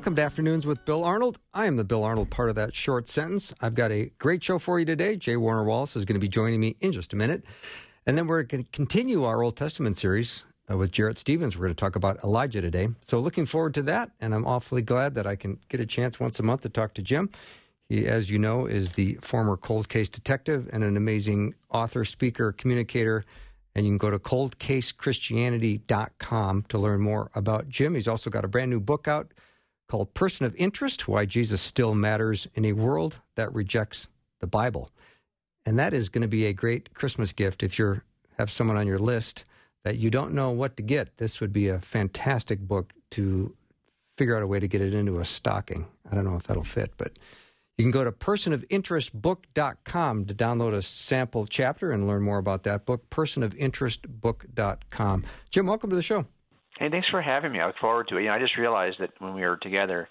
Welcome to Afternoons with Bill Arnold. I am the Bill Arnold part of that short sentence. I've got a great show for you today. J. Warner Wallace is going to be joining me in just a minute. And then we're going to continue our Old Testament series uh, with Jarrett Stevens. We're going to talk about Elijah today. So looking forward to that. And I'm awfully glad that I can get a chance once a month to talk to Jim. He, as you know, is the former cold case detective and an amazing author, speaker, communicator. And you can go to coldcasechristianity.com to learn more about Jim. He's also got a brand new book out called Person of Interest Why Jesus Still Matters in a World That Rejects the Bible. And that is going to be a great Christmas gift if you have someone on your list that you don't know what to get. This would be a fantastic book to figure out a way to get it into a stocking. I don't know if that'll fit, but you can go to personofinterestbook.com to download a sample chapter and learn more about that book, personofinterestbook.com. Jim, welcome to the show. Hey, thanks for having me. I look forward to it. You know, I just realized that when we were together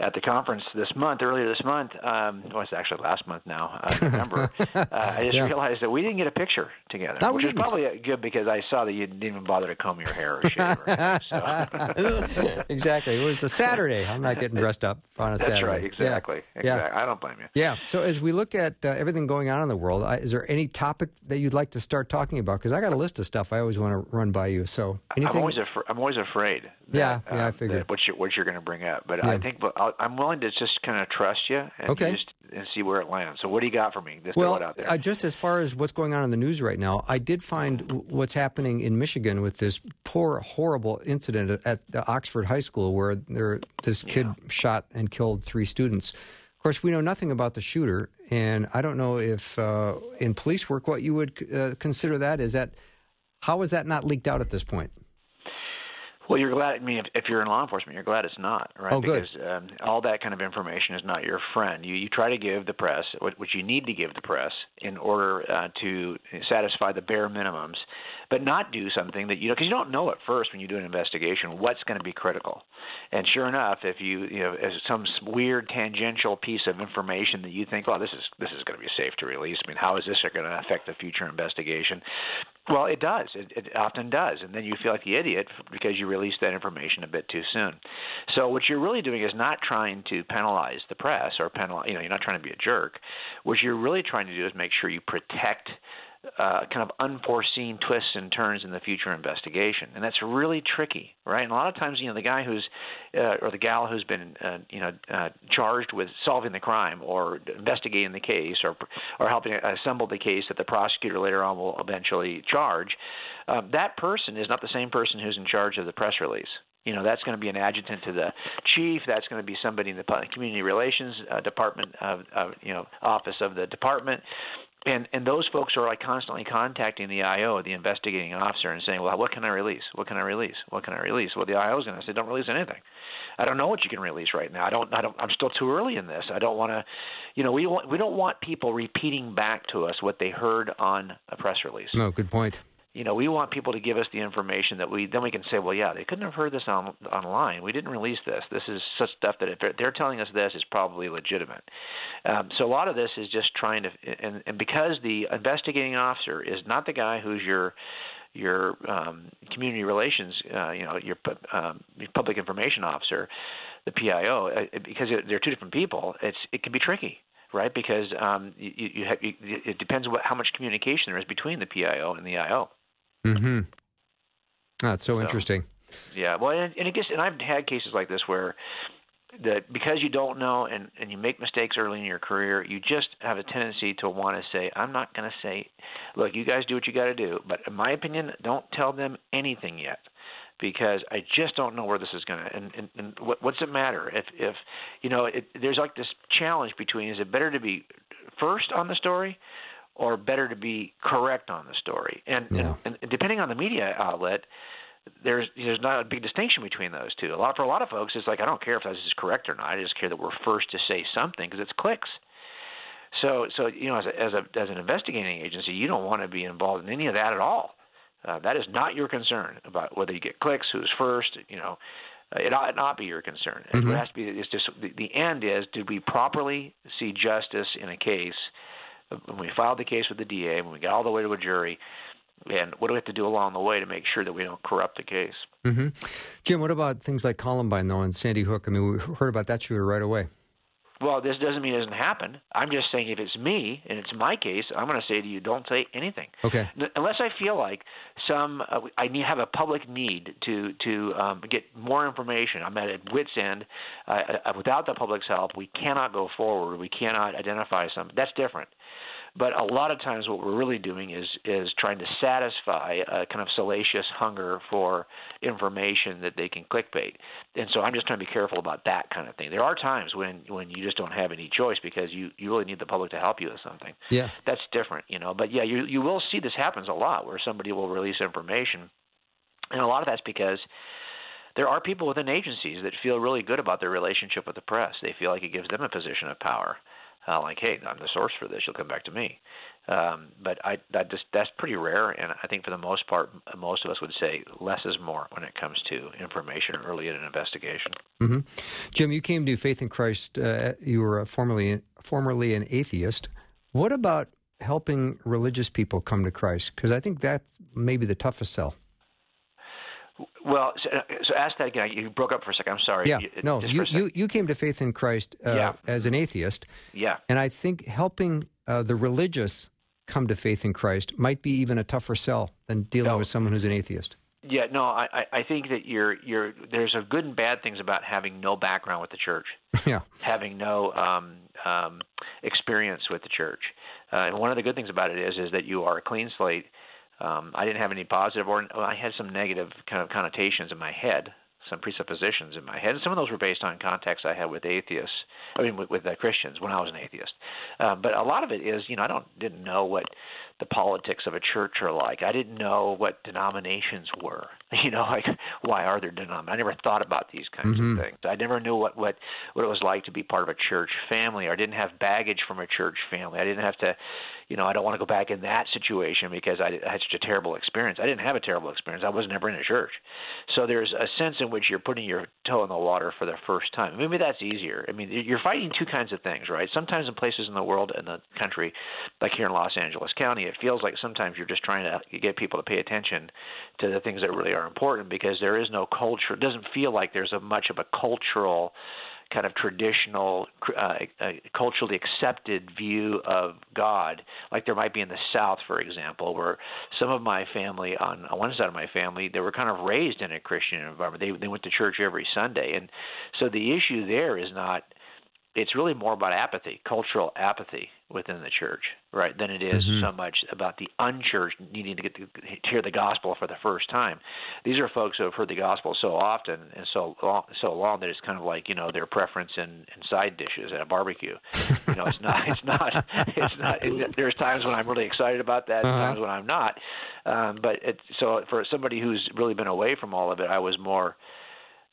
at the conference this month, earlier this month, um, well, it's actually last month now, uh, November, uh, I just Yeah. realized that we didn't get a picture together, we which is probably good because I saw that you didn't even bother to comb your hair or shave. or anything, so. exactly. It was a Saturday. I'm not getting dressed up on a That's Saturday. right, Yeah. exactly. Yeah. exactly. I don't blame you. Yeah. So as we look at uh, everything going on in the world, is there any topic that you'd like to start talking about? Because I got a list of stuff I always want to run by you. So anything? I'm always afr- I'm always afraid. That, Yeah, yeah, I um, figured. what you what you're going to bring up, but Yeah. I think but I'll, I'm willing to just kind of trust you and Okay. just and see where it lands. So what do you got for me? Just well, out there. uh, just as far as what's going on in the news right now, I did find w- what's happening in Michigan with this poor, horrible incident at- the Oxford High School where there, this kid shot and killed three students. Of course, we know nothing about the shooter, and I don't know if uh, in police work what you would uh, consider that is that how is that not leaked out at this point? Well, you're glad. I mean, if, if you're in law enforcement, you're glad it's not, right? Oh, good. Because um, all that kind of information is not your friend. You you try to give the press what, what you need to give the press in order uh, to satisfy the bare minimums, but not do something that you know because you don't know at first when you do an investigation what's going to be critical. And sure enough, if you you know as some weird tangential piece of information that you think, well, this is this is going to be safe to release. I mean, how is this going to affect the future investigation? Well, it does. It, it often does, and then you feel like the idiot because you released that information a bit too soon. So what you're really doing is not trying to penalize the press or penalize. You know, you're not trying to be a jerk. What you're really trying to do is make sure you protect. Uh, kind of unforeseen twists and turns in the future investigation, and that's really tricky, right? And a lot of times, you know, the guy who's uh, or the gal who's been, uh, you know, uh, charged with solving the crime or investigating the case or or helping assemble the case that the prosecutor later on will eventually charge, um, that person is not the same person who's in charge of the press release. You know, that's going to be an adjutant to the chief. That's going to be somebody in the community relations uh, department of, of, you know, office of the department. And and those folks are like constantly contacting the IO, the investigating officer, and saying, "Well, what can I release? What can I release? What can I release?" Well, the IO is going to say, "Don't release anything." I don't know what you can release right now. I don't. I don't. I'm still too early in this. I don't want to. You know, we want we don't want people repeating back to us what they heard on a press release. No, good point. You know, we want people to give us the information that we then we can say, well, yeah, they couldn't have heard this on online. We didn't release this. This is such stuff that if they're, they're telling us this it's probably legitimate. Um, so a lot of this is just trying to, and, and because the investigating officer is not the guy who's your your um, community relations, uh, you know, your, um, your public information officer, the PIO, uh, because they're two different people. It's it can be tricky, right? Because um, you, you have, you, it depends what how much communication there is between the PIO and the IO. Mm-hmm. That's so So- interesting. Yeah, well, and, and it gets, and I've had cases like this where that because you don't know and and you make mistakes early in your career, you just have a tendency to want to say, I'm not going to say, look, you guys do what you got to do, but in my opinion, don't tell them anything yet. Because I just don't know where this is going to, and, and, and what, what's it matter if, if you know, it, there's like this challenge between is it better to be first on the story, or better to be correct on the story. And, Yeah. and, and depending on the media outlet, there's there's not a big distinction between those two. A lot for a lot of folks, it's like I don't care if this is correct or not. I just care that we're first to say something because it's clicks. So so you know as a, as a as an investigating agency, you don't want to be involved in any of that at all. Uh, that is not your concern about whether you get clicks, who's first. You know, uh, it ought not be your concern. It has to be. It's just the, the end is: did we properly see justice in a case? When we filed the case with the DA, when we got all the way to a jury, and what do we have to do along the way to make sure that we don't corrupt the case? hmm Jim, what about things like Columbine, though, and Sandy Hook? I mean, we heard about that shooter right away. Well, this doesn't mean it doesn't happen. I'm just saying if it's me and it's my case, I'm going to say to you, don't say anything. Okay. Unless I feel like some, uh, I need have a public need to to um, get more information. I'm at a wit's end. Uh, uh, without the public's help, we cannot go forward. We cannot identify some. That's different. But a lot of times, what we're really doing is is trying to satisfy a kind of salacious hunger for information that they can clickbait. And so, I'm just trying to be careful about that kind of thing. There are times when when you just don't have any choice because you you really need the public to help you with something. Yeah. That's different, you know. But yeah, you you will see this happens a lot where somebody will release information, and a lot of that's because there are people within agencies that feel really good about their relationship with the press. They feel like it gives them a position of power. Uh, like, hey, I'm the source for this. You'll come back to me. Um, but I that just that's pretty rare, and I think for the most part, most of us would say less is more when it comes to information early in an investigation. hmm Jim, you came to faith in Christ. Uh, you were formerly formerly an atheist. What about helping religious people come to Christ? Because I think that's maybe the toughest sell. Well, so, so ask that again. You broke up for a second. I'm sorry. Yeah, You- no, you, you you came to faith in Christ uh, Yeah. as an atheist, yeah. and I think helping uh, the religious come to faith in Christ might be even a tougher sell than dealing No. with someone who's an atheist. Yeah, no, I, I I think that you're you're there's a good and bad things about having no background with the church, yeah, having no um, um, experience with the church. Uh, and one of the good things about it is is that you are a clean slate. Um, I didn't have any positive or well, I had some negative kind of connotations in my head, some presuppositions in my head. And some of those were based on contacts I had with atheists. I mean, with, with uh, Christians when I was an atheist. Uh, but a lot of it is, you know, I don't didn't know what the politics of a church are like. I didn't know what denominations were. You know, like why are there denominations? I never thought about these kinds Mhm. of things. I never knew what what what it was like to be part of a church family. Or I didn't have baggage from a church family. I didn't have to, you know, I don't want to go back in that situation because I, I had such a terrible experience. I didn't have a terrible experience. I was never in a church. So there's a sense in which you're putting your toe in the water for the first time. Maybe that's easier. I mean, you're fighting two kinds of things, right? Sometimes in places in the world and the country, like here in Los Angeles County, it feels like sometimes you're just trying to get people to pay attention to the things that really are important because there is no culture. It doesn't feel like there's a much of a cultural kind of traditional, uh, uh, culturally accepted view of God, like there might be in the South, for example, where some of my family on, on one side of my family they were kind of raised in a Christian environment. They they went to church every Sunday, and so the issue there is not. It's really more about apathy, cultural apathy within the church, right, than it is Mhm. so much about the unchurched needing to get to hear the gospel for the first time. These are folks who have heard the gospel so often and so long, so long that it's kind of like you know their preference in, in side dishes at a barbecue. You know, it's not, it's not, it's not. It, there's times when I'm really excited about that, Uh-huh. times when I'm not. Um, but it, so for somebody who's really been away from all of it, I was more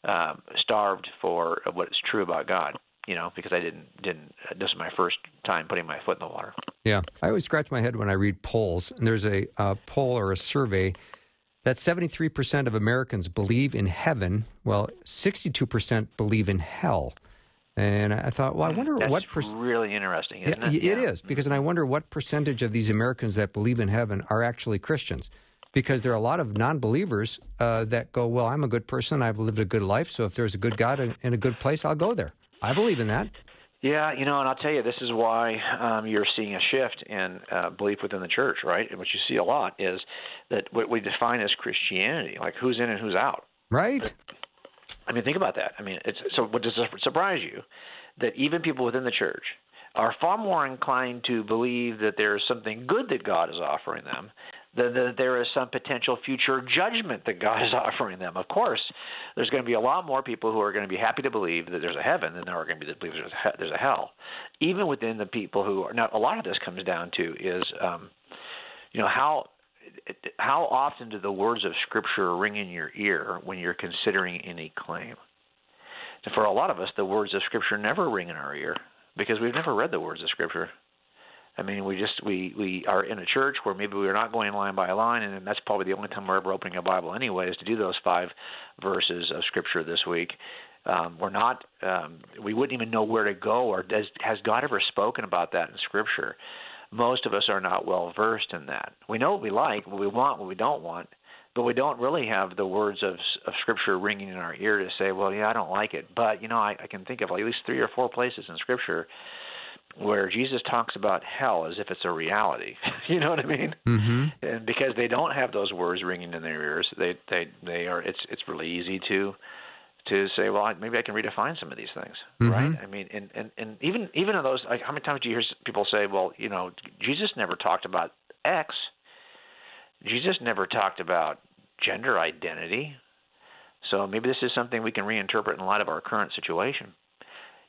um, starved for what is true about God. You know, because I didn't didn't. This is my first time putting my foot in the water. Yeah, I always scratch my head when I read polls. And there's a uh, poll or a survey that 73% of Americans believe in heaven, well, 62% believe in hell. And I thought, well, I wonder That's what percent. really interesting, isn't it? it Yeah. is because, and I wonder what percentage of these Americans that believe in heaven are actually Christians, because there are a lot of non-believers uh, that go, "Well, I'm a good person. I've lived a good life. So if there's a good God and in a good place, I'll go there." I believe in that. Yeah, you know, and I'll tell you, this is why um, you're seeing a shift in uh, belief within the church, right? And what you see a lot is that what we define as Christianity, like who's in and who's out. Right? I mean, think about that. I mean, it's so. What does it surprise you that even people within the church are far more inclined to believe that there is something good that God is offering them that there is some potential future judgment that God is offering them. Of course, there's going to be a lot more people who are going to be happy to believe that there's a heaven than there are going to be that believe there's a hell. Even within the people who are now, a lot of this comes down to is, um, you know, how how often do the words of Scripture ring in your ear when you're considering any claim? For a lot of us, the words of Scripture never ring in our ear because we've never read the words of Scripture. I mean, we just we we are in a church where maybe we're not going line by line, and that's probably the only time we're ever opening a Bible anyway is to do those five verses of Scripture this week. Um, we're not. Um, we wouldn't even know where to go, or does has God ever spoken about that in Scripture? Most of us are not well versed in that. We know what we like, what we want, what we don't want, but we don't really have the words of, of Scripture ringing in our ear to say, "Well, yeah, I don't like it," but you know, I, I can think of at least three or four places in Scripture where Jesus talks about hell as if it's a reality. you know what I mean? Mm-hmm. And because they don't have those words ringing in their ears, they they they are. It's it's really easy to to say, well, maybe I can redefine some of these things, mm-hmm. right? I mean, and and and even even in those, like, how many times do you hear people say, well, you know, Jesus never talked about X. Jesus never talked about gender identity. So maybe this is something we can reinterpret in light of our current situation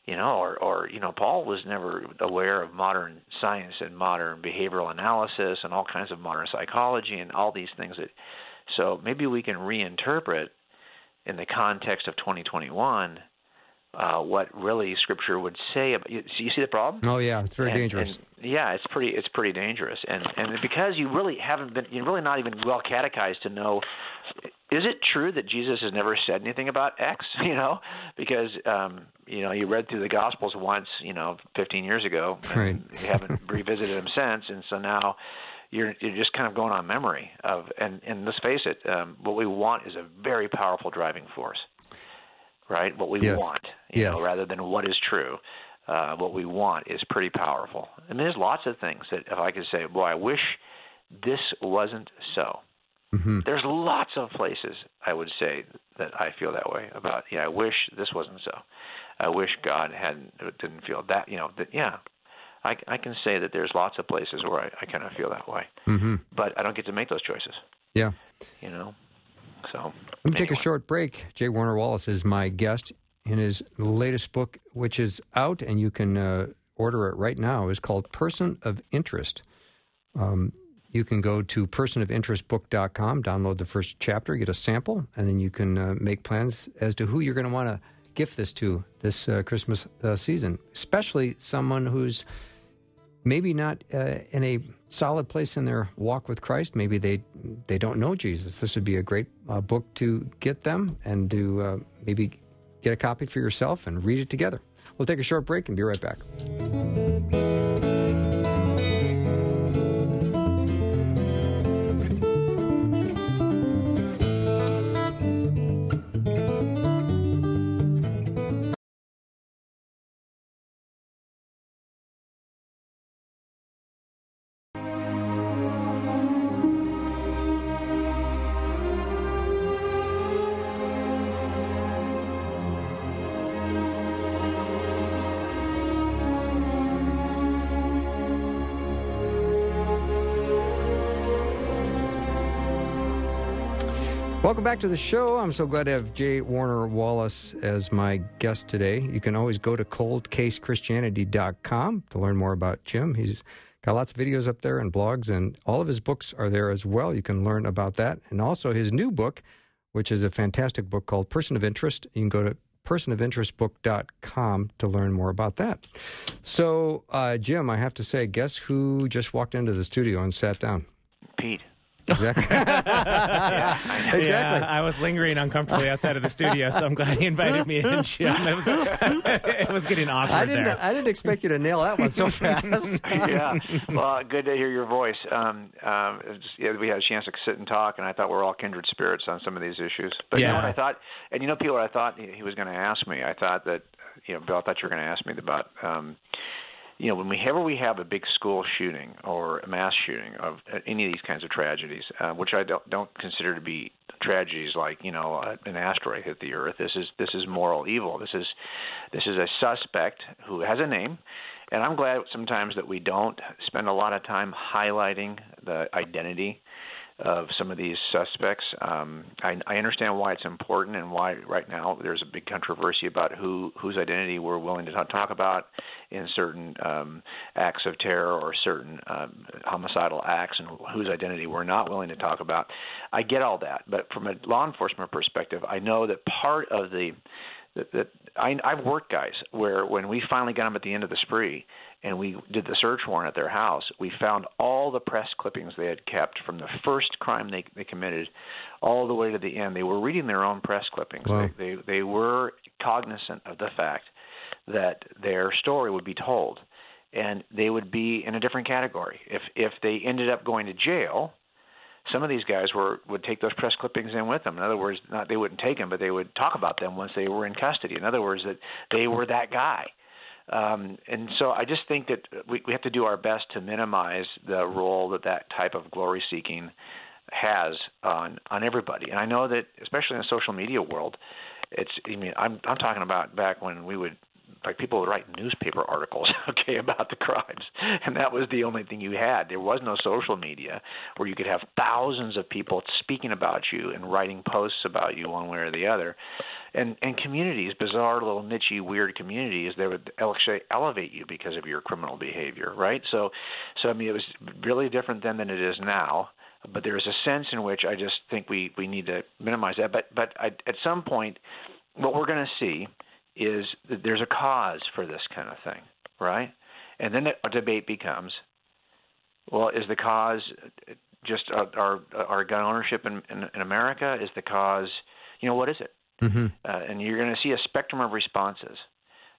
you know, or or you know, Paul was never aware of modern science and modern behavioral analysis and all kinds of modern psychology and all these things that. So maybe we can reinterpret in the context of 2021 uh, what really Scripture would say. About, you, you see the problem? Oh yeah, it's very and, dangerous. And, yeah, it's pretty it's pretty dangerous, and and because you really haven't been you're really not even well catechized to know. Is it true that Jesus has never said anything about X? You know, because um, you know you read through the Gospels once, you know, 15 years ago, and right. you haven't revisited them since, and so now you're you're just kind of going on memory of and and let's face it, um, what we want is a very powerful driving force right? What we yes. want, you yes. know, rather than what is true. Uh, what we want is pretty powerful. I mean, there's lots of things that if I could say, boy, I wish this wasn't so. Mm-hmm. There's lots of places I would say that I feel that way about. Yeah, I wish this wasn't so. I wish God hadn't didn't feel that. You know that. Yeah, I, I can say that there's lots of places where I, I kind of feel that way. Mm-hmm. But I don't get to make those choices. Yeah. You know. So let me take a short break. J. Warner Wallace is my guest in his latest book, which is out and you can uh, order it right now. is called Person of Interest. Um, you can go to personofinterestbook.com, download the first chapter, get a sample, and then you can uh, make plans as to who you're going to want to gift this to this uh, Christmas uh, season, especially someone who's maybe not uh, in a solid place in their walk with Christ. Maybe they they don't know Jesus. This would be a great uh, book to get them and to uh, maybe get a copy for yourself and read it together. We'll take a short break and be right back. Welcome back to the show. I'm so glad to have J. Warner Wallace as my guest today. You can always go to coldcasechristianity.com to learn more about Jim. He's got lots of videos up there and blogs, and all of his books are there as well. You can learn about that. And also his new book, which is a fantastic book called Person of Interest. You can go to personofinterestbook.com to learn more about that. So, uh, Jim, I have to say, guess who just walked into the studio and sat down? Exactly. yeah, exactly. Yeah, I was lingering uncomfortably outside of the studio, so I'm glad he invited me in, Jim. It was, it was getting awkward I didn't. there. I didn't expect you to nail that one so fast. yeah. Well, good to hear your voice. Um, um, yeah, we had a chance to sit and talk, and I thought we're all kindred spirits on some of these issues. But you know Yeah. what I thought, and you know, what I thought he he was going to ask me. I thought that, you know, Bill, I thought you were going to ask me about. Um, you know, whenever we have a big school shooting or a mass shooting of uh, any of these kinds of tragedies, uh, which I don't don't consider to be tragedies like you know uh, an asteroid hit the earth. This is this is moral evil. This is this is a suspect who has a name, and I'm glad sometimes that we don't spend a lot of time highlighting the identity of some of these suspects. Um, I, I understand why it's important and why right now there's a big controversy about who whose identity we're willing to talk about in certain um, acts of terror or certain um, homicidal acts, and whose identity we're not willing to talk about. I get all that, but from a law enforcement perspective, I know that part of the that, that I, I've worked guys where when we finally got them at the end of the spree and we did the search warrant at their house, we found all the press clippings they had kept from the first crime they, they committed all the way to the end. They were reading their own press clippings. Wow. They, they they were cognizant of the fact that their story would be told, and they would be in a different category. If if they ended up going to jail, some of these guys were would take those press clippings in with them. In other words, not they wouldn't take them, but they would talk about them once they were in custody. In other words, that they were that guy. Um, and so I just think that we, we have to do our best to minimize the role that that type of glory seeking has on on everybody. And I know that especially in the social media world, it's I mean I'm I'm talking about back when we would like people would write newspaper articles okay about the crimes. And that was the only thing you had. There was no social media where you could have thousands of people speaking about you and writing posts about you one way or the other. And and communities bizarre little nichey weird communities they would actually elevate you because of your criminal behavior right? So so i mean it was really different then than it is now but there is a sense in which i just think we we need to minimize that. But but I, at some point what we're going to see is that there's a cause for this kind of thing, right? And then the debate becomes, well, is the cause just our our, gun ownership in, in, in America? Is the cause, you know, what is it? Mm-hmm. Uh, and you're going to see a spectrum of responses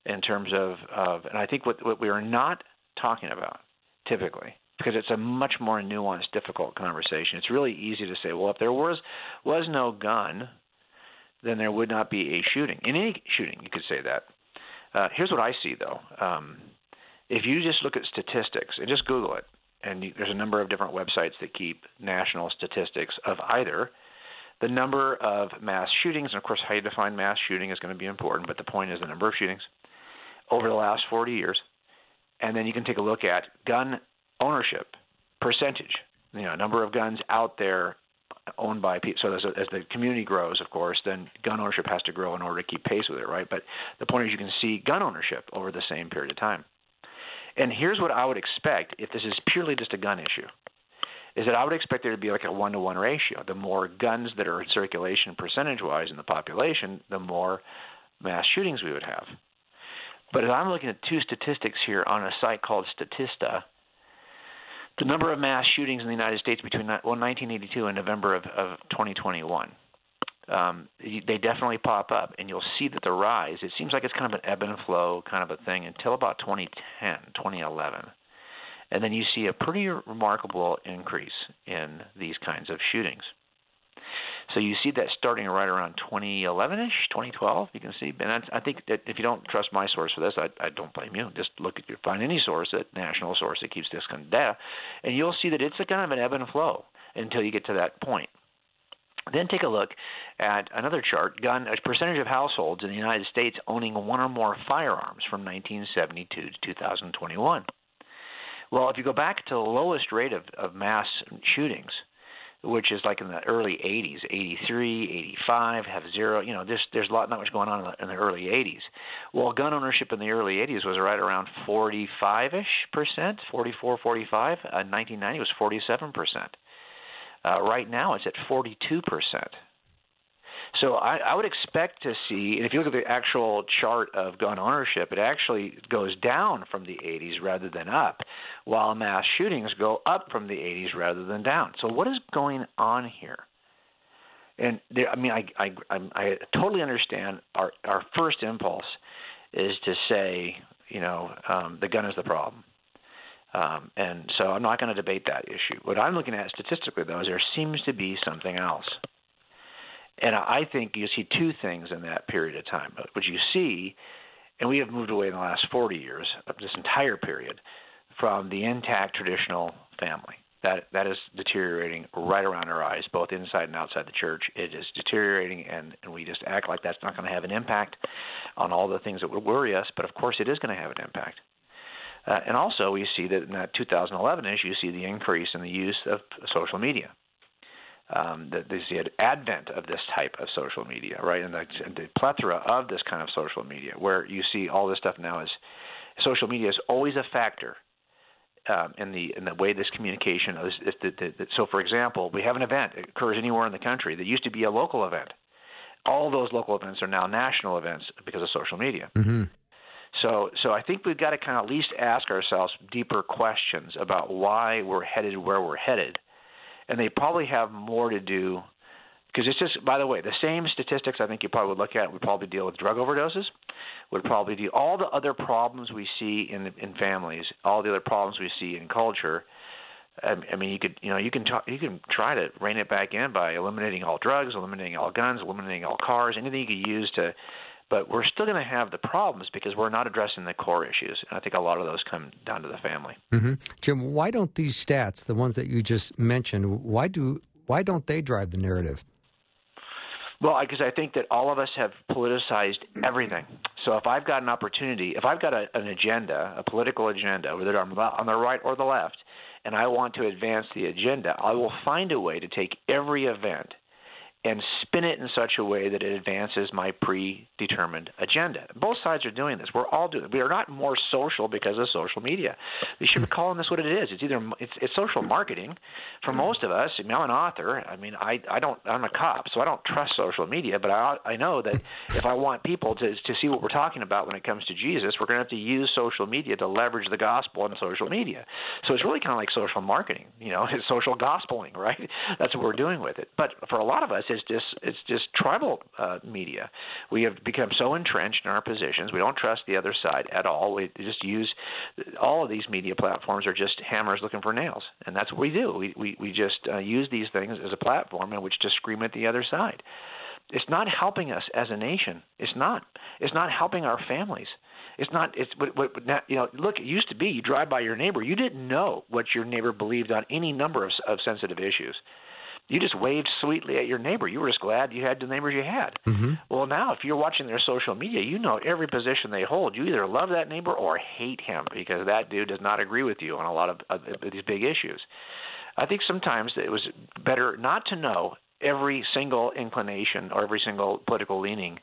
in terms of, of and I think what what we are not talking about typically because it's a much more nuanced, difficult conversation. It's really easy to say, well, if there was was no gun, then there would not be a shooting. In any shooting, you could say that. Uh, here's what I see, though. Um, if you just look at statistics and just Google it, and you, there's a number of different websites that keep national statistics of either the number of mass shootings, and of course, how you define mass shooting is going to be important, but the point is the number of shootings over the last 40 years. And then you can take a look at gun ownership percentage, you know, number of guns out there owned by people. So as, a, as the community grows, of course, then gun ownership has to grow in order to keep pace with it, right? But the point is, you can see gun ownership over the same period of time. And here's what I would expect if this is purely just a gun issue is that I would expect there to be like a one to one ratio. The more guns that are in circulation percentage wise in the population, the more mass shootings we would have. But as I'm looking at two statistics here on a site called Statista, the number of mass shootings in the United States between well, 1982 and November of, of 2021. Um, they definitely pop up, and you'll see that the rise. It seems like it's kind of an ebb and flow kind of a thing until about 2010, 2011, and then you see a pretty remarkable increase in these kinds of shootings. So you see that starting right around 2011ish, 2012. You can see, and I, think that if you don't trust my source for this, I, I don't blame you. Just look at your find any source, that national source that keeps this kind of data, and you'll see that it's a kind of an ebb and flow until you get to that point. Then take a look at another chart, gun a percentage of households in the United States owning one or more firearms from 1972 to 2021. Well, if you go back to the lowest rate of, of mass shootings, which is like in the early 80s, 83, 85, have zero. You know, there's there's a lot not much going on in the, in the early 80s. Well, gun ownership in the early 80s was right around 45ish percent, 44, 45. Uh, 1990 was 47 percent. Uh, right now, it's at 42 percent. So I, I would expect to see, and if you look at the actual chart of gun ownership, it actually goes down from the 80s rather than up, while mass shootings go up from the 80s rather than down. So what is going on here? And there, I mean, I, I, I, totally understand. Our our first impulse is to say, you know, um, the gun is the problem. Um, and so I'm not going to debate that issue. What I'm looking at statistically, though, is there seems to be something else. And I think you see two things in that period of time. What you see, and we have moved away in the last 40 years, this entire period, from the intact traditional family. That that is deteriorating right around our eyes, both inside and outside the church. It is deteriorating, and, and we just act like that's not going to have an impact on all the things that would worry us. But of course, it is going to have an impact. Uh, and also, we see that in that 2011 issue, you see the increase in the use of social media. Um, the, the advent of this type of social media, right, and the, the plethora of this kind of social media, where you see all this stuff now is social media is always a factor um, in the in the way this communication is. is the, the, the, so, for example, we have an event it occurs anywhere in the country that used to be a local event. All those local events are now national events because of social media. Mm-hmm. So, so I think we've got to kind of at least ask ourselves deeper questions about why we're headed where we're headed, and they probably have more to do because it's just by the way the same statistics I think you probably would look at would probably deal with drug overdoses, would probably deal all the other problems we see in in families, all the other problems we see in culture. Um, I mean, you could you know you can talk, you can try to rein it back in by eliminating all drugs, eliminating all guns, eliminating all cars, anything you could use to but we're still going to have the problems because we're not addressing the core issues. And I think a lot of those come down to the family. Mm-hmm. Jim, why don't these stats, the ones that you just mentioned, why do why don't they drive the narrative? Well, because I think that all of us have politicized everything. So if I've got an opportunity, if I've got a, an agenda, a political agenda, whether I'm on the right or the left, and I want to advance the agenda, I will find a way to take every event and spin it in such a way that it advances my predetermined agenda. Both sides are doing this. We're all doing it. We are not more social because of social media. We should be hmm. calling this what it is. It's either it's, it's social marketing. For hmm. most of us, I mean, I'm an author. I mean, I I don't I'm a cop, so I don't trust social media. But I I know that if I want people to to see what we're talking about when it comes to Jesus, we're going to have to use social media to leverage the gospel on social media. So it's really kind of like social marketing. You know, it's social gospeling, right? That's what we're doing with it. But for a lot of us, it's just it's just tribal uh, media. We have become so entrenched in our positions. We don't trust the other side at all. We just use all of these media platforms are just hammers looking for nails, and that's what we do. We we, we just uh, use these things as a platform in which to scream at the other side. It's not helping us as a nation. It's not. It's not helping our families. It's not. It's what, what you know. Look, it used to be you drive by your neighbor, you didn't know what your neighbor believed on any number of, of sensitive issues you just waved sweetly at your neighbor. You were just glad you had the neighbors you had. Mm-hmm. Well, now if you're watching their social media, you know every position they hold. You either love that neighbor or hate him because that dude does not agree with you on a lot of, of, of these big issues. I think sometimes it was better not to know every single inclination or every single political leaning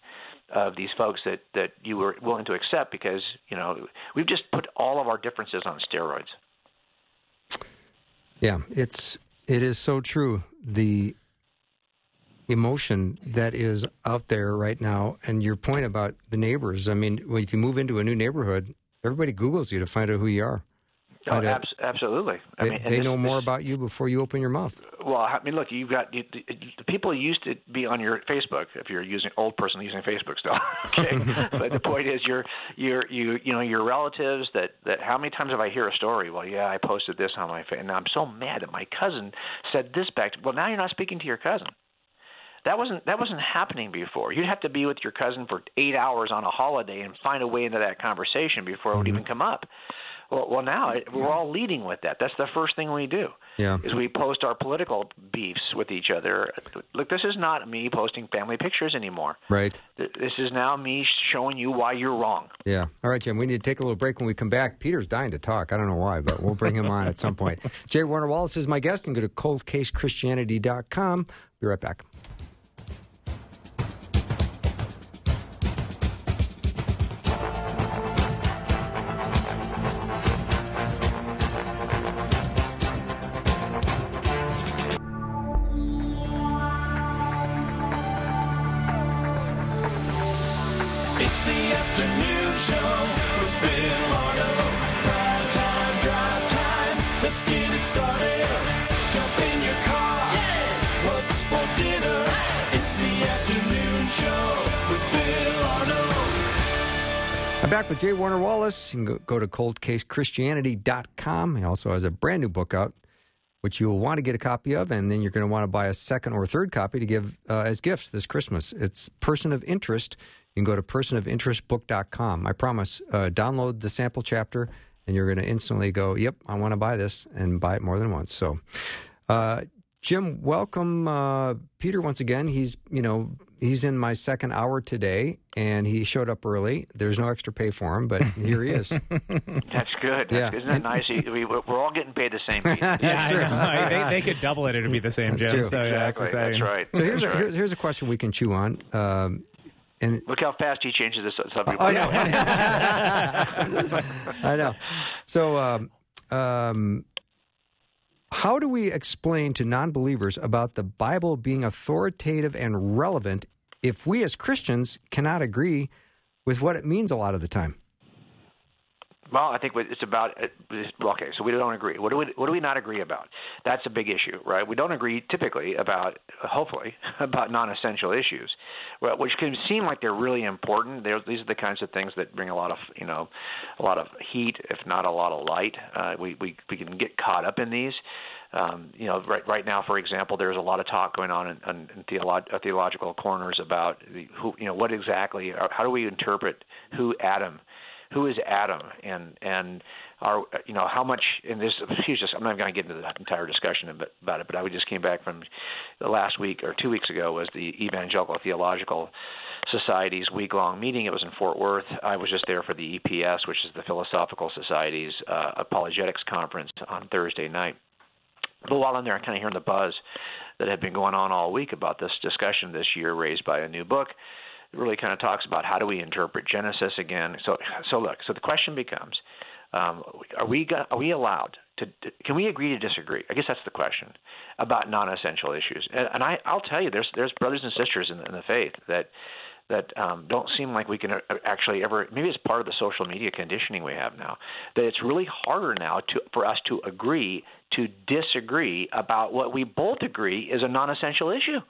of these folks that that you were willing to accept because you know we've just put all of our differences on steroids. Yeah, it's it is so true. The emotion that is out there right now, and your point about the neighbors. I mean, if you move into a new neighborhood, everybody Googles you to find out who you are. Oh, ab- absolutely. I they, mean, they this, know more this, about you before you open your mouth. Well, I mean, look, you've got you, the, the people used to be on your Facebook. If you're using old person using Facebook still, okay. but the point is, your your you you know your relatives that that how many times have I hear a story? Well, yeah, I posted this on my face, and I'm so mad that my cousin said this back. To, well, now you're not speaking to your cousin. That wasn't that wasn't happening before. You'd have to be with your cousin for eight hours on a holiday and find a way into that conversation before it would mm-hmm. even come up. Well, well, now we're all leading with that. That's the first thing we do. Yeah. Is we post our political beefs with each other. Look, this is not me posting family pictures anymore. Right. This is now me showing you why you're wrong. Yeah. All right, Jim. We need to take a little break. When we come back, Peter's dying to talk. I don't know why, but we'll bring him on at some point. J. Warner Wallace is my guest, and go to coldcasechristianity.com. Be right back. back You can go, to coldcasechristianity.com. He also has a brand new book out, which you will want to get a copy of, and then you're going to want to buy a second or third copy to give uh, as gifts this Christmas. It's Person of Interest. You can go to personofinterestbook.com. I promise, uh, download the sample chapter, and you're going to instantly go, yep, I want to buy this, and buy it more than once. So, uh, Jim, welcome uh, Peter once again. He's, you know, he's in my second hour today, and he showed up early. There's no extra pay for him, but here he is. That's good. Yeah. Isn't that nice? We, we're all getting paid the same fee. Yeah, I know. They, they could double it; it'd be the same, Jim. true. So yeah, that's exactly. exciting. That's right. So here's a, right. here's, here's a question we can chew on. Um, and Look how fast he changes the subject. I know. I know. So, um, um, how do we explain to non believers about the Bible being authoritative and relevant if we as Christians cannot agree with what it means a lot of the time? Well, I think it's about. Okay, so we don't agree. What do we What do we not agree about? That's a big issue, right? We don't agree typically about, hopefully, about non-essential issues, which can seem like they're really important. They're, these are the kinds of things that bring a lot of, you know, a lot of heat, if not a lot of light. Uh, we we we can get caught up in these. Um, you know, right right now, for example, there's a lot of talk going on in, in, in theolo- theological corners about the, who, you know, what exactly, how do we interpret who Adam who is Adam? And and are you know how much in this he's just I'm not going to get into the entire discussion about it but I just came back from the last week or two weeks ago was the Evangelical Theological Society's week long meeting. It was in Fort Worth. I was just there for the EPS which is the Philosophical Society's uh, apologetics conference on Thursday night but while I'm there, I'm kind of hearing the buzz that had been going on all week about this discussion this year raised by a new book. It really kind of talks about how do we interpret Genesis again. So, so look. So the question becomes: um, Are we are we allowed to? Can we agree to disagree? I guess that's the question about non-essential issues. And, and I, I'll tell you, there's there's brothers and sisters in in the faith that that um, don't seem like we can uh, actually ever. Maybe it's part of the social media conditioning we have now. That it's really harder now to for us to agree to disagree about what we both agree is a non-essential issue.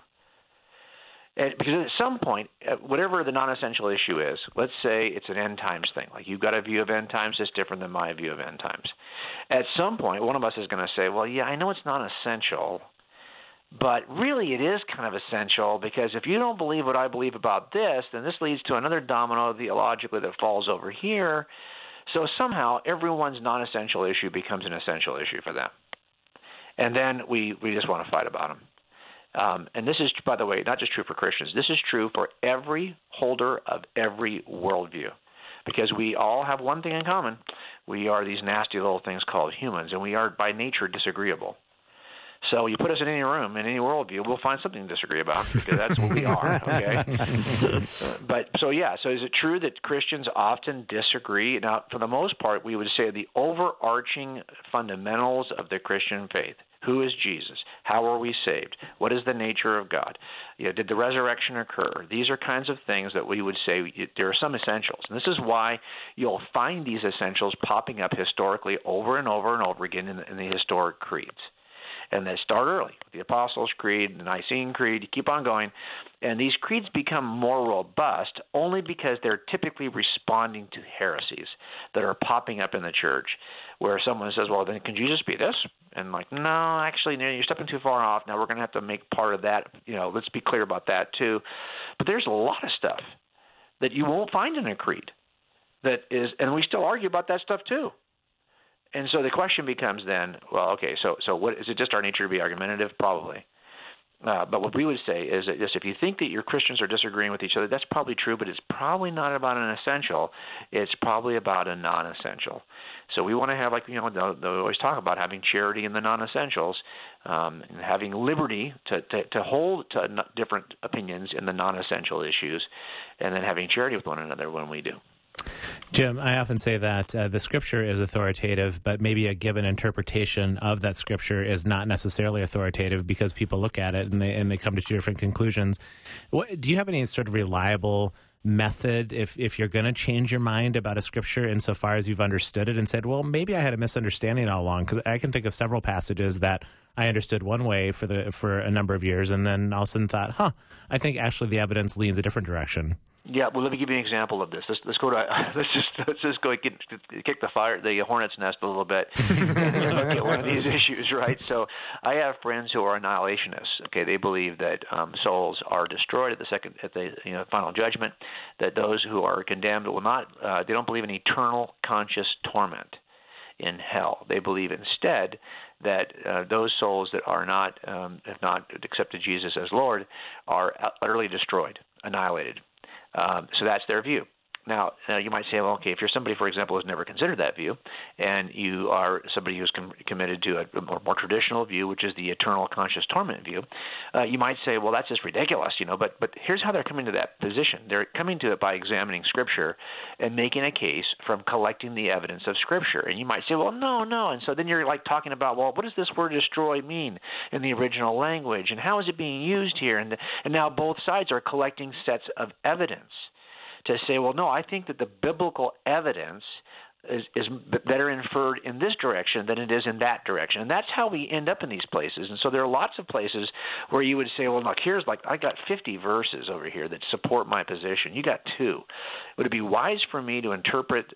And because at some point, uh, whatever the non-essential issue is, let's say it's an end times thing. Like you've got a view of end times that's different than my view of end times. At some point, one of us is going to say, "Well, yeah, I know it's non-essential, but really it is kind of essential because if you don't believe what I believe about this, then this leads to another domino theologically that falls over here. So somehow everyone's non-essential issue becomes an essential issue for them, and then we we just want to fight about them." Um, and this is, by the way, not just true for Christians. This is true for every holder of every worldview, because we all have one thing in common: we are these nasty little things called humans, and we are by nature disagreeable. So you put us in any room in any worldview, we'll find something to disagree about because that's what we are. Okay. But so yeah, so is it true that Christians often disagree? Now, for the most part, we would say the overarching fundamentals of the Christian faith. Who is Jesus? How are we saved? What is the nature of God? You know, did the resurrection occur? These are kinds of things that we would say there are some essentials. And this is why you'll find these essentials popping up historically over and over and over again in the, in the historic creeds and they start early with the Apostles' Creed, the Nicene Creed. You keep on going, and these creeds become more robust only because they're typically responding to heresies that are popping up in the church, where someone says, "Well, then can Jesus be this?" And like, no, actually, no, you're stepping too far off. Now we're going to have to make part of that. You know, let's be clear about that too. But there's a lot of stuff that you won't find in a creed that is, and we still argue about that stuff too. And so the question becomes then, well, okay, so so what is it just our nature to be argumentative? Probably. Uh, but what we would say is that if you think that your Christians are disagreeing with each other, that's probably true, but it's probably not about an essential. It's probably about a non-essential. So we want to have, like you know, they always talk about having charity in the non-essentials, um, and having liberty to, to to hold to different opinions in the non-essential issues, and then having charity with one another when we do. Jim, I often say that uh, the scripture is authoritative, but maybe a given interpretation of that scripture is not necessarily authoritative because people look at it and they and they come to two different conclusions. What, do you have any sort of reliable method if if you're going to change your mind about a scripture insofar as you've understood it and said, well, maybe I had a misunderstanding all along? Because I can think of several passages that I understood one way for the for a number of years, and then all of a sudden thought, huh, I think actually the evidence leans a different direction. Yeah, well, let me give you an example of this. Let's, let's go to let's just let's just go get, kick the fire the hornet's nest a little bit and look at one of these issues, right? So, I have friends who are annihilationists. Okay, they believe that um, souls are destroyed at the second at the you know final judgment. That those who are condemned will not. Uh, they don't believe in eternal conscious torment in hell. They believe instead that uh, those souls that are not um, have not accepted Jesus as Lord are utterly destroyed, annihilated. Um, so that's their view. Now, uh, you might say, well, okay, if you're somebody, for example, who's never considered that view, and you are somebody who's com- committed to a, more, more, traditional view, which is the eternal conscious torment view, uh, you might say, well, that's just ridiculous, you know. But but here's how they're coming to that position. They're coming to it by examining Scripture and making a case from collecting the evidence of Scripture. And you might say, well, no, no. And so then you're like talking about, well, what does this word destroy mean in the original language, and how is it being used here? And and now both sides are collecting sets of evidence to say, well, no, I think that the biblical evidence is, is better inferred in this direction than it is in that direction. And that's how we end up in these places. And so there are lots of places where you would say, well, look, here's like, I got 50 verses over here that support my position. You got two. Would it be wise for me to interpret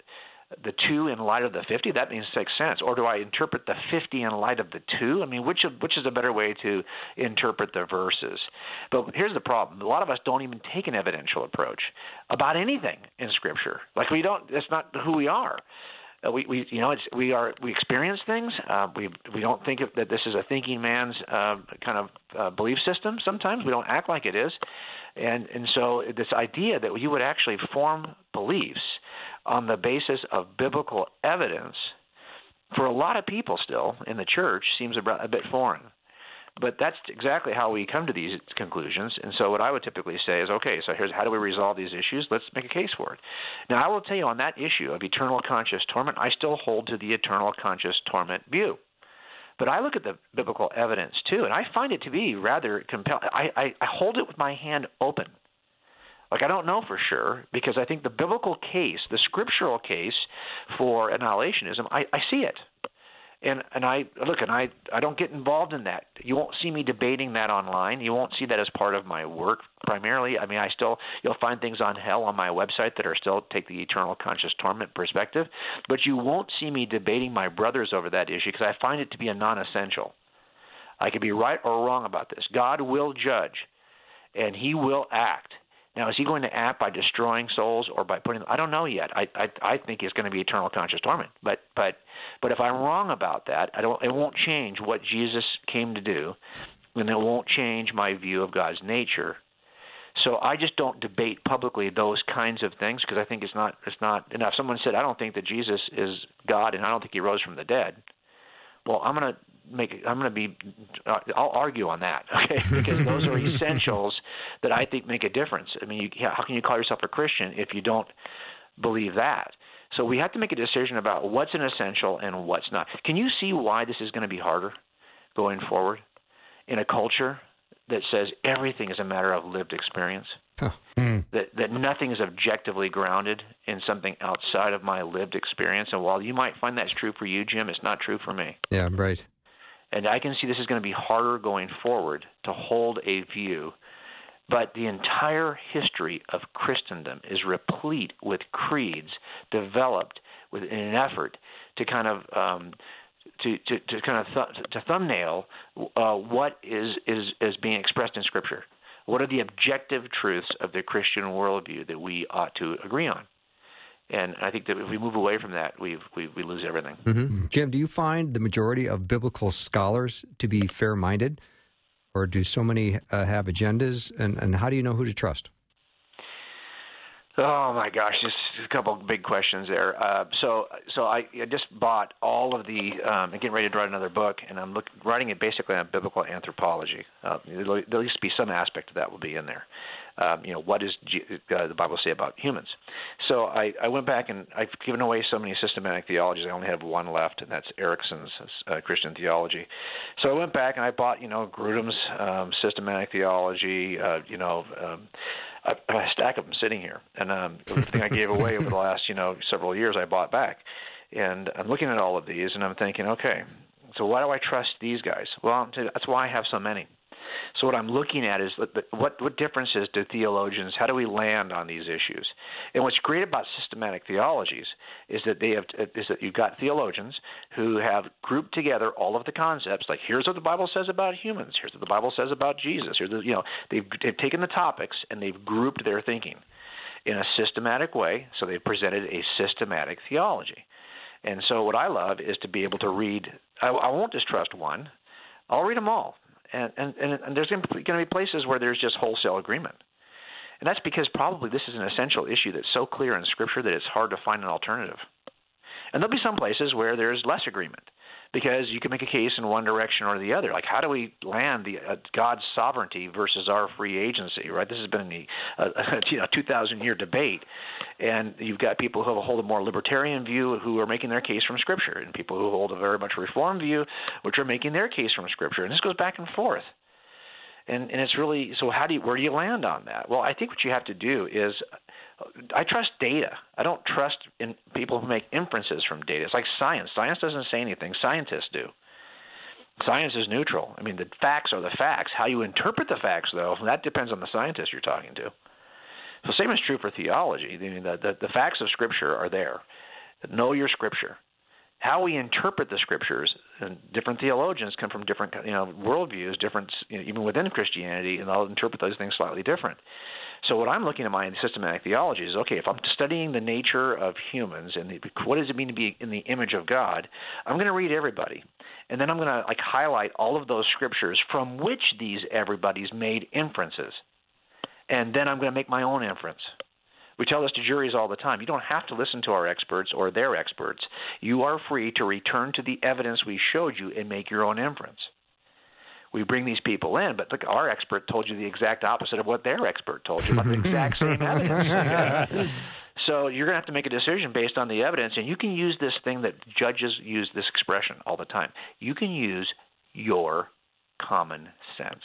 the two in light of the 50 that means makes sense. Or do i interpret the 50 in light of the two? I mean which of, which is a better way to interpret the verses? But here's the problem. A lot of us don't even take an evidential approach about anything in scripture. Like we don't that's not who we are. Uh, we, we you know it's we are we experience things. Uh, we we don't think of, that this is a thinking man's uh, kind of uh, belief system sometimes. We don't act like it is. And and so this idea that you would actually form beliefs on the basis of biblical evidence for a lot of people still in the church seems a, bit foreign. But that's exactly how we come to these conclusions. And so, what I would typically say is, okay, so here's how do we resolve these issues? Let's make a case for it. Now, I will tell you on that issue of eternal conscious torment, I still hold to the eternal conscious torment view. But I look at the biblical evidence too, and I find it to be rather compelling. I, I, I hold it with my hand open. Like I don't know for sure because I think the biblical case, the scriptural case for annihilationism, I, I see it. And and I look and I I don't get involved in that. You won't see me debating that online. You won't see that as part of my work primarily. I mean, I still you'll find things on hell on my website that are still take the eternal conscious torment perspective, but you won't see me debating my brothers over that issue because I find it to be a non-essential. I could be right or wrong about this. God will judge, and He will act now, is he going to act by destroying souls or by putting? I don't know yet. I I, I think it's going to be eternal conscious torment. But but but if I'm wrong about that, I don't. It won't change what Jesus came to do, and it won't change my view of God's nature. So I just don't debate publicly those kinds of things because I think it's not it's not enough. Someone said I don't think that Jesus is God and I don't think he rose from the dead. Well, I'm going to make I'm going to be uh, I'll argue on that, okay? Because those are essentials that I think make a difference. I mean, you, how can you call yourself a Christian if you don't believe that? So we have to make a decision about what's an essential and what's not. Can you see why this is going to be harder going forward in a culture that says everything is a matter of lived experience? Huh. Mm. That that nothing is objectively grounded in something outside of my lived experience. And while you might find that's true for you, Jim, it's not true for me. Yeah, I'm right. And I can see this is going to be harder going forward to hold a view. But the entire history of Christendom is replete with creeds developed in an effort to kind of um, to, to, to kind of th- to thumbnail uh, what is, is is being expressed in Scripture. What are the objective truths of the Christian worldview that we ought to agree on? And I think that if we move away from that, we we, we lose everything. Mm-hmm. Jim, do you find the majority of biblical scholars to be fair minded, or do so many uh, have agendas? And, and how do you know who to trust? Oh my gosh, just a couple big questions there. Uh, so, so I, I, just bought all of the. Um, I'm getting ready to write another book, and I'm look, writing it basically on biblical anthropology. Uh, there'll, there'll at least be some aspect of that will be in there um, you know, what does uh, the Bible say about humans? So I, I went back and I've given away so many systematic theologies. I only have one left, and that's Erickson's uh, Christian theology. So I went back and I bought, you know, Grudem's um, systematic theology, uh, you know. Um, I, I stack of them sitting here, and um, everything I gave away over the last, you know, several years, I bought back. And I'm looking at all of these, and I'm thinking, okay, so why do I trust these guys? Well, that's why I have so many. So what I'm looking at is what what differences do theologians? How do we land on these issues? And what's great about systematic theologies is that they have is that you've got theologians who have grouped together all of the concepts. Like here's what the Bible says about humans. Here's what the Bible says about Jesus. Here's the, you know they've they've taken the topics and they've grouped their thinking in a systematic way. So they've presented a systematic theology. And so what I love is to be able to read. I, I won't distrust one. I'll read them all. And and and, there's going to be places where there's just wholesale agreement. And that's because probably this is an essential issue that's so clear in Scripture that it's hard to find an alternative. And there'll be some places where there's less agreement because you can make a case in one direction or the other. Like, how do we land the uh, God's sovereignty versus our free agency? Right? This has been a, uh, you know 2,000 year debate, and you've got people who hold a more libertarian view who are making their case from Scripture, and people who hold a very much reform view, which are making their case from Scripture, and this goes back and forth and and it's really so how do you where do you land on that? Well i think what you have to do is i trust data. I don't trust in people who make inferences from data. It's like science. Science doesn't say anything. Scientists do. Science is neutral. I mean the facts are the facts. How you interpret the facts though that depends on the scientist you're talking to. So same is true for theology. I mean, the, the, the facts of scripture are there. Know your scripture how we interpret the scriptures and different theologians come from different you know worldviews different you know, even within christianity and they'll interpret those things slightly different. So what i'm looking at my systematic theology is okay if i'm studying the nature of humans and the, what does it mean to be in the image of god i'm going to read everybody. And then i'm going to like highlight all of those scriptures from which these everybody's made inferences. And then i'm going to make my own inference we tell this to juries all the time. You don't have to listen to our experts or their experts. You are free to return to the evidence we showed you and make your own inference. We bring these people in, but look, our expert told you the exact opposite of what their expert told you about the exact same evidence. so you're going to have to make a decision based on the evidence, and you can use this thing that judges use this expression all the time. You can use your common sense.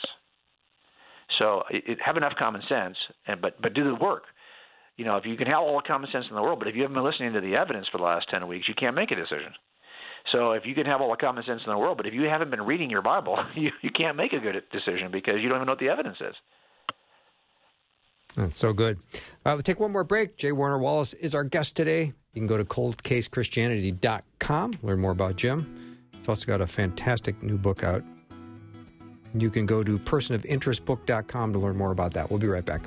So it, have enough common sense, and but but do the work you know, if you can have all the common sense in the world, but if you haven't been listening to the evidence for the last 10 weeks, you can't make a decision. So if you can have all the common sense in the world, but if you haven't been reading your Bible, you, you can't make a good decision because you don't even know what the evidence is. That's so good. Uh, we'll take one more break. J. Warner Wallace is our guest today. You can go to coldcasechristianity.com, learn more about Jim. He's also got a fantastic new book out. You can go to personofinterestbook.com to learn more about that. We'll be right back.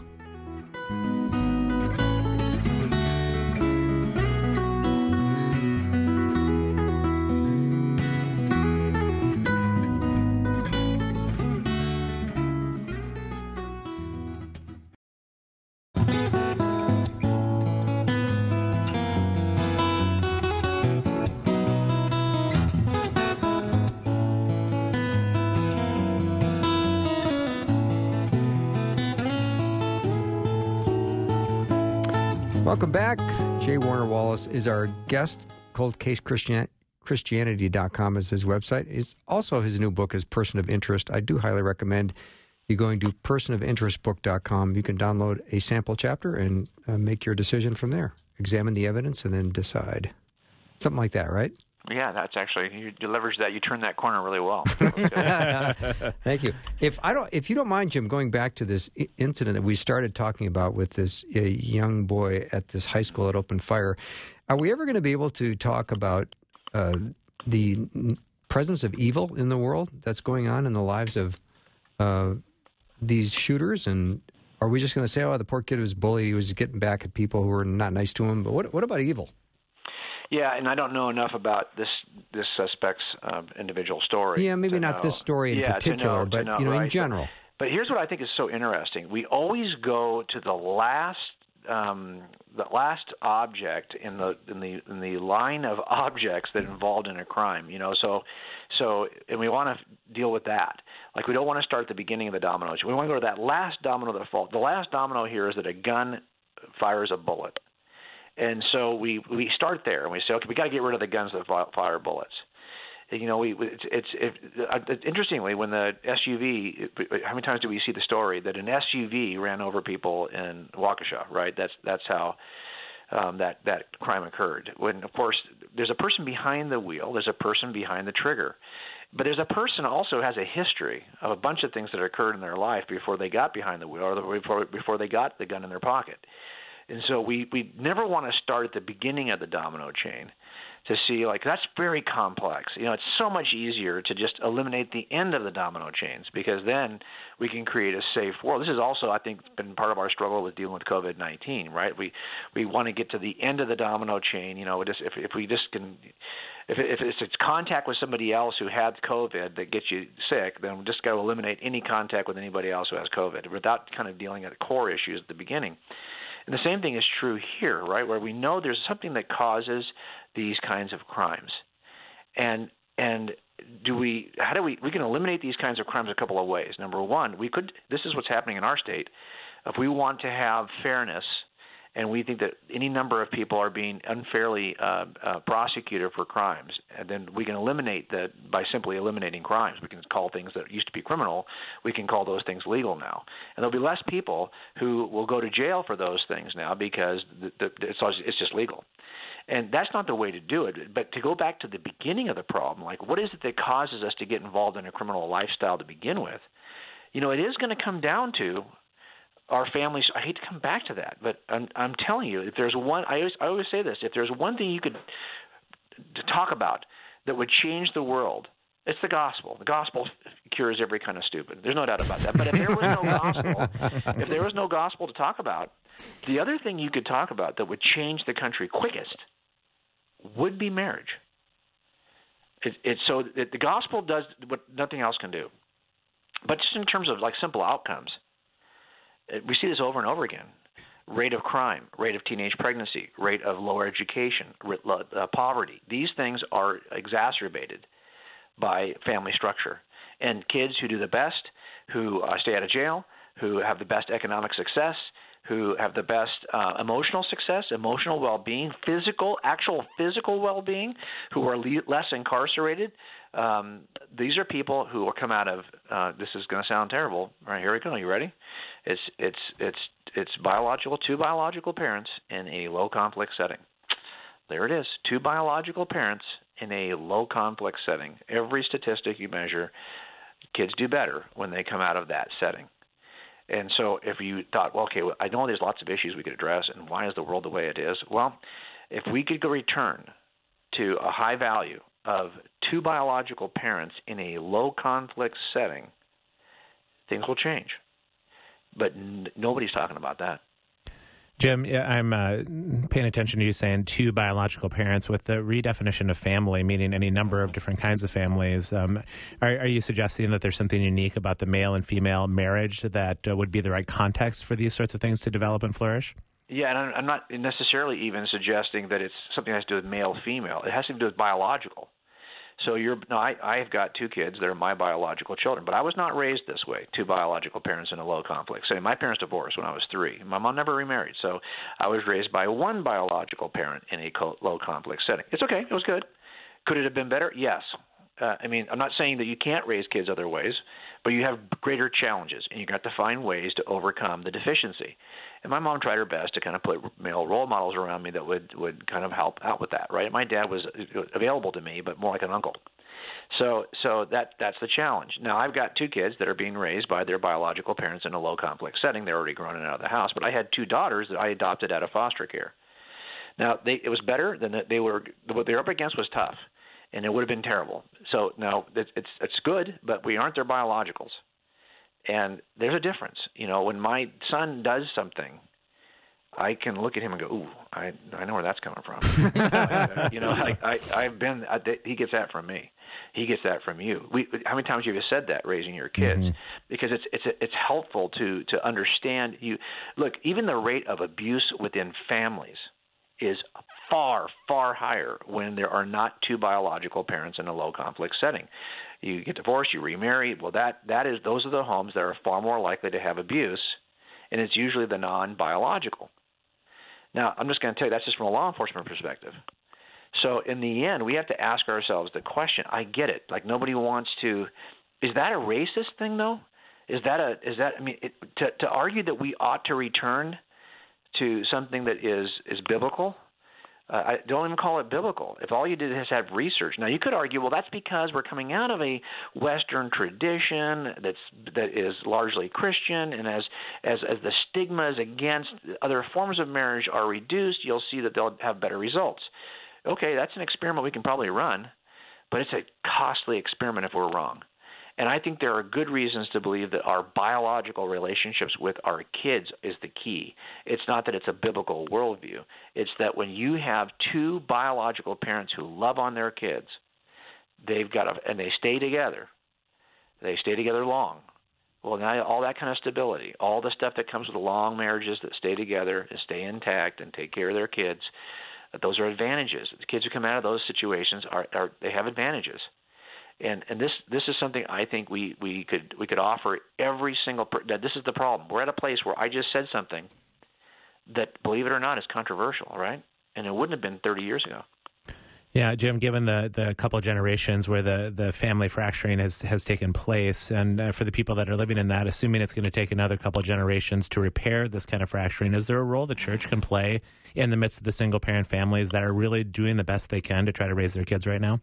Welcome back. J. Warner Wallace is our guest. Cold Case Christian, Christianity.com is his website. Is also his new book is Person of Interest. I do highly recommend you going to personofinterestbook.com. You can download a sample chapter and uh, make your decision from there. Examine the evidence and then decide. Something like that, right? Yeah, that's actually you, you leverage that. You turn that corner really well. Thank you. If I don't, if you don't mind, Jim, going back to this incident that we started talking about with this uh, young boy at this high school that opened fire, are we ever going to be able to talk about uh, the presence of evil in the world that's going on in the lives of uh, these shooters? And are we just going to say, "Oh, the poor kid was bullied; he was getting back at people who were not nice to him"? But what, what about evil? Yeah, and I don't know enough about this this suspect's uh, individual story. Yeah, maybe not know. this story in yeah, particular, know, but know, you know, right? in general. But, but here's what I think is so interesting: we always go to the last um, the last object in the in the in the line of objects that involved in a crime. You know, so so and we want to deal with that. Like we don't want to start at the beginning of the domino. We want to go to that last domino that falls. The last domino here is that a gun fires a bullet. And so we we start there and we say, okay, we got to get rid of the guns that fire bullets. You know, we it's it's it, uh, interestingly when the SUV. How many times do we see the story that an SUV ran over people in Waukesha? Right. That's that's how. Um, that that crime occurred. When of course there's a person behind the wheel, there's a person behind the trigger, but there's a person also has a history of a bunch of things that occurred in their life before they got behind the wheel or before before they got the gun in their pocket. And so we, we never want to start at the beginning of the domino chain. to see like that's very complex. You know, it's so much easier to just eliminate the end of the domino chains because then we can create a safe world. This is also, I think, been part of our struggle with dealing with COVID-19. Right? We we want to get to the end of the domino chain. You know, just if if we just can. If, if it's contact with somebody else who had COVID that gets you sick, then we just got to eliminate any contact with anybody else who has COVID without kind of dealing at the core issues at the beginning. And the same thing is true here, right? Where we know there's something that causes these kinds of crimes. And and do we how do we we can eliminate these kinds of crimes a couple of ways. Number one, we could this is what's happening in our state. If we want to have fairness and we think that any number of people are being unfairly uh, uh, prosecuted for crimes, and then we can eliminate that by simply eliminating crimes. We can call things that used to be criminal, we can call those things legal now, and there'll be less people who will go to jail for those things now because the, the, it's it's just legal. And that's not the way to do it. But to go back to the beginning of the problem, like what is it that causes us to get involved in a criminal lifestyle to begin with? You know, it is going to come down to our families. I hate to come back to that, but I'm, I'm telling you, if there's one, I always, I always say this: if there's one thing you could to talk about that would change the world, it's the gospel. The gospel cures every kind of stupid. There's no doubt about that. But if there was no gospel, if there was no gospel to talk about, the other thing you could talk about that would change the country quickest would be marriage. It, it, so it, the gospel does what nothing else can do. But just in terms of like simple outcomes, we see this over and over again. Rate of crime, rate of teenage pregnancy, rate of lower education, uh, poverty. These things are exacerbated by family structure. And kids who do the best, who uh, stay out of jail, who have the best economic success, who have the best uh, emotional success, emotional well-being, physical, actual physical well-being, who are le- less incarcerated. Um, these are people who will come out of. Uh, this is going to sound terrible. All right, here we go. You ready? It's it's it's it's biological. Two biological parents in a low conflict setting. There it is. Two biological parents in a low conflict setting. Every statistic you measure, kids do better when they come out of that setting. And so if you thought, well, okay, well, I know there's lots of issues we could address, and why is the world the way it is? Well, if we could go return to a high value of two biological parents in a low conflict setting, things will change. But n- nobody's talking about that. Jim, I'm uh, paying attention to you saying two biological parents with the redefinition of family, meaning any number of different kinds of families. Um, are, are, you suggesting that there's something unique about the male and female marriage that uh, would be the right context for these sorts of things to develop and flourish? Yeah, and I'm not necessarily even suggesting that it's something that has to do with male female. It has to do with biological. So you're no, I I've got two kids that are my biological children, but I was not raised this way. Two biological parents in a low conflict. Say my parents divorced when I was three. My mom never remarried, so I was raised by one biological parent in a co- low conflict setting. It's okay. It was good. Could it have been better? Yes. Uh, I mean, I'm not saying that you can't raise kids other ways, but you have greater challenges, and you got to find ways to overcome the deficiency. And my mom tried her best to kind of put male role models around me that would would kind of help out with that. Right? My dad was available to me, but more like an uncle. So so that that's the challenge. Now I've got two kids that are being raised by their biological parents in a low conflict setting. They're already grown and out of the house, but I had two daughters that I adopted out of foster care. Now they it was better than that they were what they were up against was tough and it would have been terrible. So now it's it's it's good, but we aren't their biologicals, and there's a difference. You know, when my son does something, I can look at him and go, "Ooh, I I know where that's coming from." you know, I, I I've been. I, he gets that from me. He gets that from you. We, how many times have you said that raising your kids? Mm-hmm. Because it's it's it's helpful to to understand you. Look, even the rate of abuse within families is far, far higher when there are not two biological parents in a low conflict setting. You get divorced, you remarry. Well, that that is those are the homes that are far more likely to have abuse, and it's usually the non-biological. Now, I'm just going to tell you that's just from a law enforcement perspective. So, in the end, we have to ask ourselves the question. I get it. Like nobody wants to. Is that a racist thing, though? Is that a is that I mean it, to to argue that we ought to return to something that is is biblical uh, I don't even call it biblical. If all you did is have research, now you could argue, well, that's because we're coming out of a Western tradition that's that is largely Christian, and as as as the stigmas against other forms of marriage are reduced, you'll see that they'll have better results. Okay, that's an experiment we can probably run, but it's a costly experiment if we're wrong. And I think there are good reasons to believe that our biological relationships with our kids is the key. It's not that it's a biblical worldview. It's that when you have two biological parents who love on their kids, they've got a, and they stay together. They stay together long. Well, now all that kind of stability, all the stuff that comes with long marriages that stay together and stay intact and take care of their kids, those are advantages. The kids who come out of those situations are, are they have advantages and and this this is something I think we we could we could offer every single. Per- this is the problem. We're at a place where I just said something that, believe it or not, is controversial, right? And it wouldn't have been 30 years ago. Yeah, Jim. Given the the couple generations where the the family fracturing has has taken place, and uh, for the people that are living in that, assuming it's going to take another couple generations to repair this kind of fracturing, is there a role the church can play in the midst of the single parent families that are really doing the best they can to try to raise their kids right now?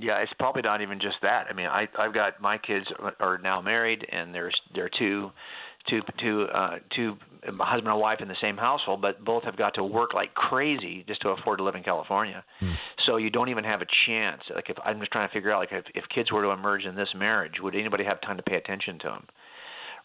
Yeah, it's probably not even just that. I mean, I I've got my kids are now married, and there's there are two, two, two, uh, two husband and wife in the same household, but both have got to work like crazy just to afford to live in California. Hmm. So you don't even have a chance. Like if I'm just trying to figure out, like if, if kids were to emerge in this marriage, would anybody have time to pay attention to them?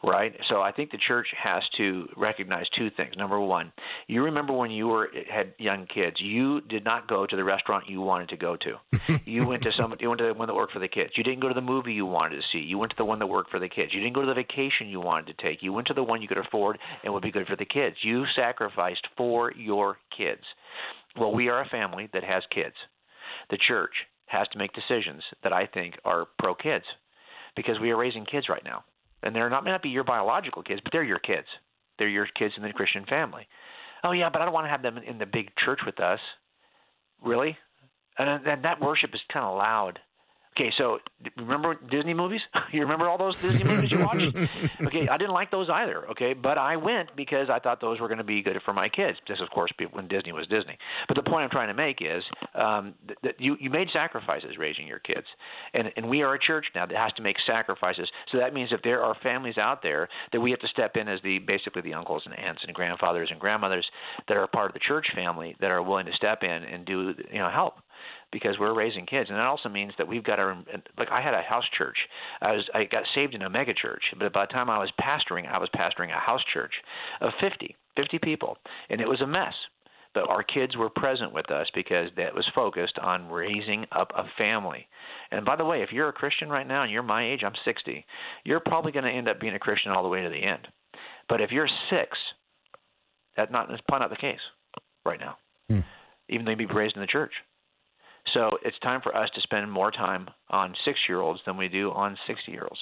Right? So I think the church has to recognize two things. Number one, you remember when you were had young kids, you did not go to the restaurant you wanted to go to. you went to some you went to the one that worked for the kids. You didn't go to the movie you wanted to see. You went to the one that worked for the kids. You didn't go to the vacation you wanted to take. You went to the one you could afford and would be good for the kids. You sacrificed for your kids. Well, we are a family that has kids. The church has to make decisions that I think are pro kids because we are raising kids right now and they're not may not be your biological kids, but they're your kids. They're your kids in the Christian family. Oh yeah, but I don't want to have them in the big church with us. Really? And, and that worship is kind of loud. Okay, so remember Disney movies? you remember all those Disney movies you watched? okay, I didn't like those either. Okay, but I went because I thought those were going to be good for my kids. This, of course when Disney was Disney. But the point I'm trying to make is um, that you you made sacrifices raising your kids, and and we are a church now that has to make sacrifices. So that means if there are families out there that we have to step in as the basically the uncles and aunts and grandfathers and grandmothers that are part of the church family that are willing to step in and do you know help because we're raising kids, and that also means that we've got to like I had a house church. I was I got saved in a mega church, but by the time I was pastoring, I was pastoring a house church of 50, 50 people, and it was a mess. But our kids were present with us because that was focused on raising up a family. And by the way, if you're a Christian right now and you're my age, I'm 60, you're probably going to end up being a Christian all the way to the end. But if you're six, that's not that's probably not the case right now. Hmm. Even though you be raised in the church. So it's time for us to spend more time on six year olds than we do on 60 year olds.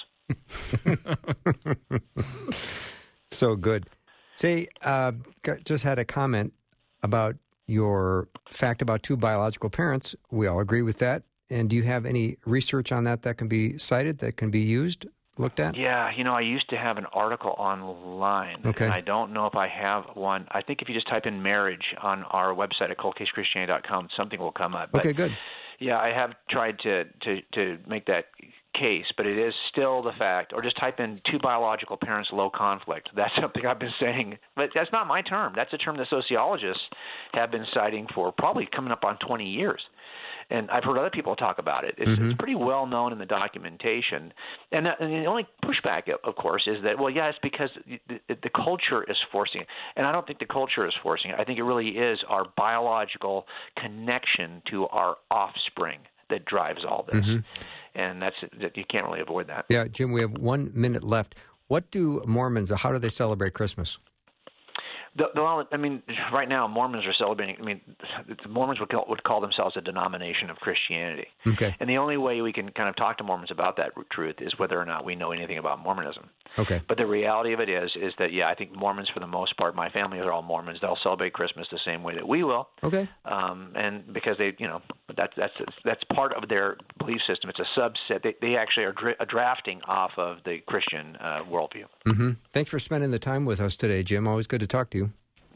so good. Say, uh, just had a comment about your fact about two biological parents. We all agree with that. And do you have any research on that that can be cited, that can be used? Looked at? Yeah, you know, I used to have an article online, okay. and I don't know if I have one. I think if you just type in marriage on our website at coldcasechristianity.com, something will come up. But, okay, good. Yeah, I have tried to to to make that case, but it is still the fact. Or just type in two biological parents, low conflict. That's something I've been saying, but that's not my term. That's a term that sociologists have been citing for probably coming up on 20 years and I've heard other people talk about it. It's, mm-hmm. it's pretty well known in the documentation. And, uh, and, the only pushback, of course, is that well, yeah, it's because the, the culture is forcing it, and I don't think the culture is forcing it. I think it really is our biological connection to our offspring that drives all this. Mm-hmm. And that's that you can't really avoid that. Yeah, Jim, we have one minute left. What do Mormons? How do they celebrate Christmas? The, the, I mean, right now Mormons are celebrating. I mean, the Mormons would call, would call themselves a denomination of Christianity. Okay. And the only way we can kind of talk to Mormons about that truth is whether or not we know anything about Mormonism. Okay. But the reality of it is, is that yeah, I think Mormons for the most part, my family are all Mormons. They'll celebrate Christmas the same way that we will. Okay. Um, and because they, you know, that's that's that's part of their belief system. It's a subset. They they actually are dra- drafting off of the Christian uh, worldview. Mm-hmm. Thanks for spending the time with us today, Jim. Always good to talk to you.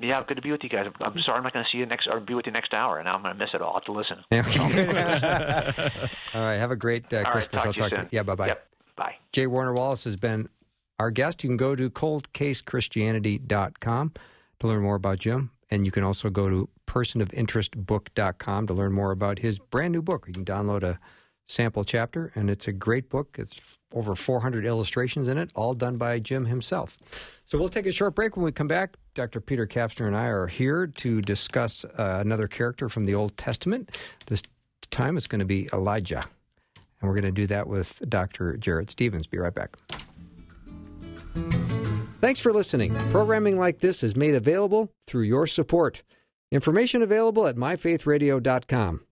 Yeah, good to be with you guys. I'm sorry I'm not going to see you next or be with you next hour, and I'm going to miss it all. I'll have to listen. all right, have a great uh, Christmas. Right, talk I'll talk to you. Yeah, bye bye. Yep, bye. J. Warner Wallace has been our guest. You can go to coldcasechristianity.com to learn more about Jim And you can also go to personofinterestbook.com to learn more about his brand new book. You can download a sample chapter, and it's a great book. It's over 400 illustrations in it, all done by Jim himself. So we'll take a short break. When we come back, Dr. Peter Kapsner and I are here to discuss uh, another character from the Old Testament. This time it's going to be Elijah. And we're going to do that with Dr. Jared Stevens. Be right back. Thanks for listening. Programming like this is made available through your support. Information available at myfaithradio.com.